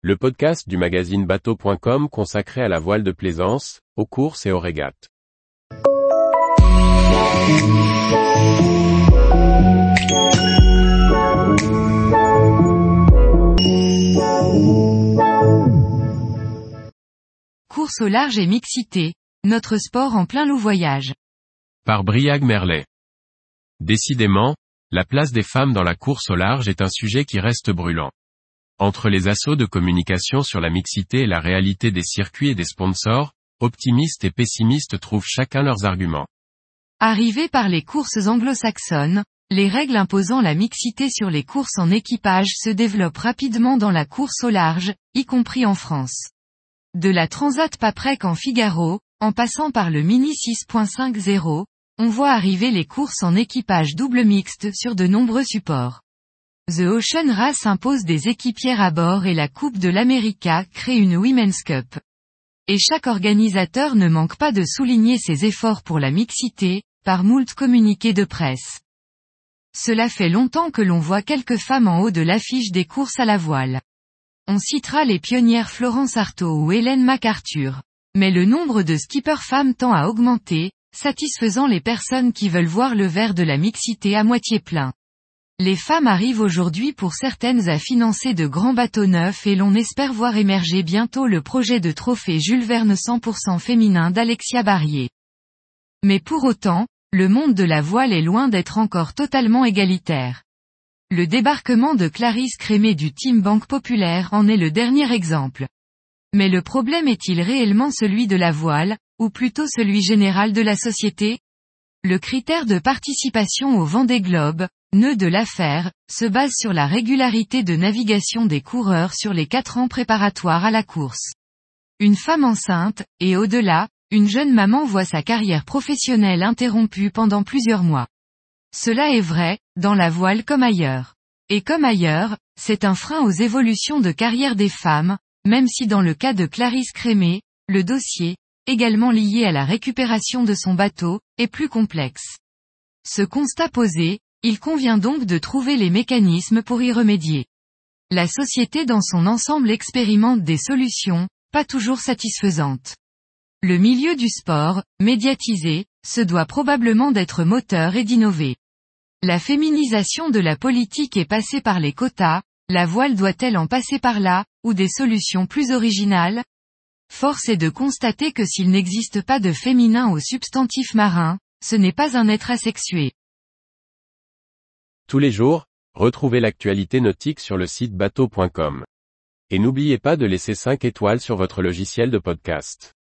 le podcast du magazine bateau.com consacré à la voile de plaisance, aux courses et aux régates. Course au large et mixité, notre sport en plein loup voyage. Par Briag Merlet. Décidément, la place des femmes dans la course au large est un sujet qui reste brûlant. Entre les assauts de communication sur la mixité et la réalité des circuits et des sponsors, optimistes et pessimistes trouvent chacun leurs arguments. Arrivés par les courses anglo-saxonnes, les règles imposant la mixité sur les courses en équipage se développent rapidement dans la course au large, y compris en France. De la Transat Paprec en Figaro, en passant par le Mini 6.50, on voit arriver les courses en équipage double mixte sur de nombreux supports. The Ocean Race impose des équipières à bord et la Coupe de l'America crée une Women's Cup. Et chaque organisateur ne manque pas de souligner ses efforts pour la mixité, par moult communiqués de presse. Cela fait longtemps que l'on voit quelques femmes en haut de l'affiche des courses à la voile. On citera les pionnières Florence Artaud ou Hélène MacArthur. Mais le nombre de skippers femmes tend à augmenter, satisfaisant les personnes qui veulent voir le verre de la mixité à moitié plein. Les femmes arrivent aujourd'hui pour certaines à financer de grands bateaux neufs et l'on espère voir émerger bientôt le projet de trophée Jules Verne 100% féminin d'Alexia Barrier. Mais pour autant, le monde de la voile est loin d'être encore totalement égalitaire. Le débarquement de Clarisse Crémé du Team Banque Populaire en est le dernier exemple. Mais le problème est-il réellement celui de la voile, ou plutôt celui général de la société? Le critère de participation au Vendée Globe, nœud de l'affaire, se base sur la régularité de navigation des coureurs sur les quatre ans préparatoires à la course. Une femme enceinte, et au-delà, une jeune maman voit sa carrière professionnelle interrompue pendant plusieurs mois. Cela est vrai, dans la voile comme ailleurs. Et comme ailleurs, c'est un frein aux évolutions de carrière des femmes, même si dans le cas de Clarisse Crémé, le dossier, également lié à la récupération de son bateau, est plus complexe. Ce constat posé, il convient donc de trouver les mécanismes pour y remédier. La société dans son ensemble expérimente des solutions, pas toujours satisfaisantes. Le milieu du sport, médiatisé, se doit probablement d'être moteur et d'innover. La féminisation de la politique est passée par les quotas, la voile doit-elle en passer par là, ou des solutions plus originales Force est de constater que s'il n'existe pas de féminin au substantif marin, ce n'est pas un être asexué. Tous les jours, retrouvez l'actualité nautique sur le site bateau.com. Et n'oubliez pas de laisser 5 étoiles sur votre logiciel de podcast.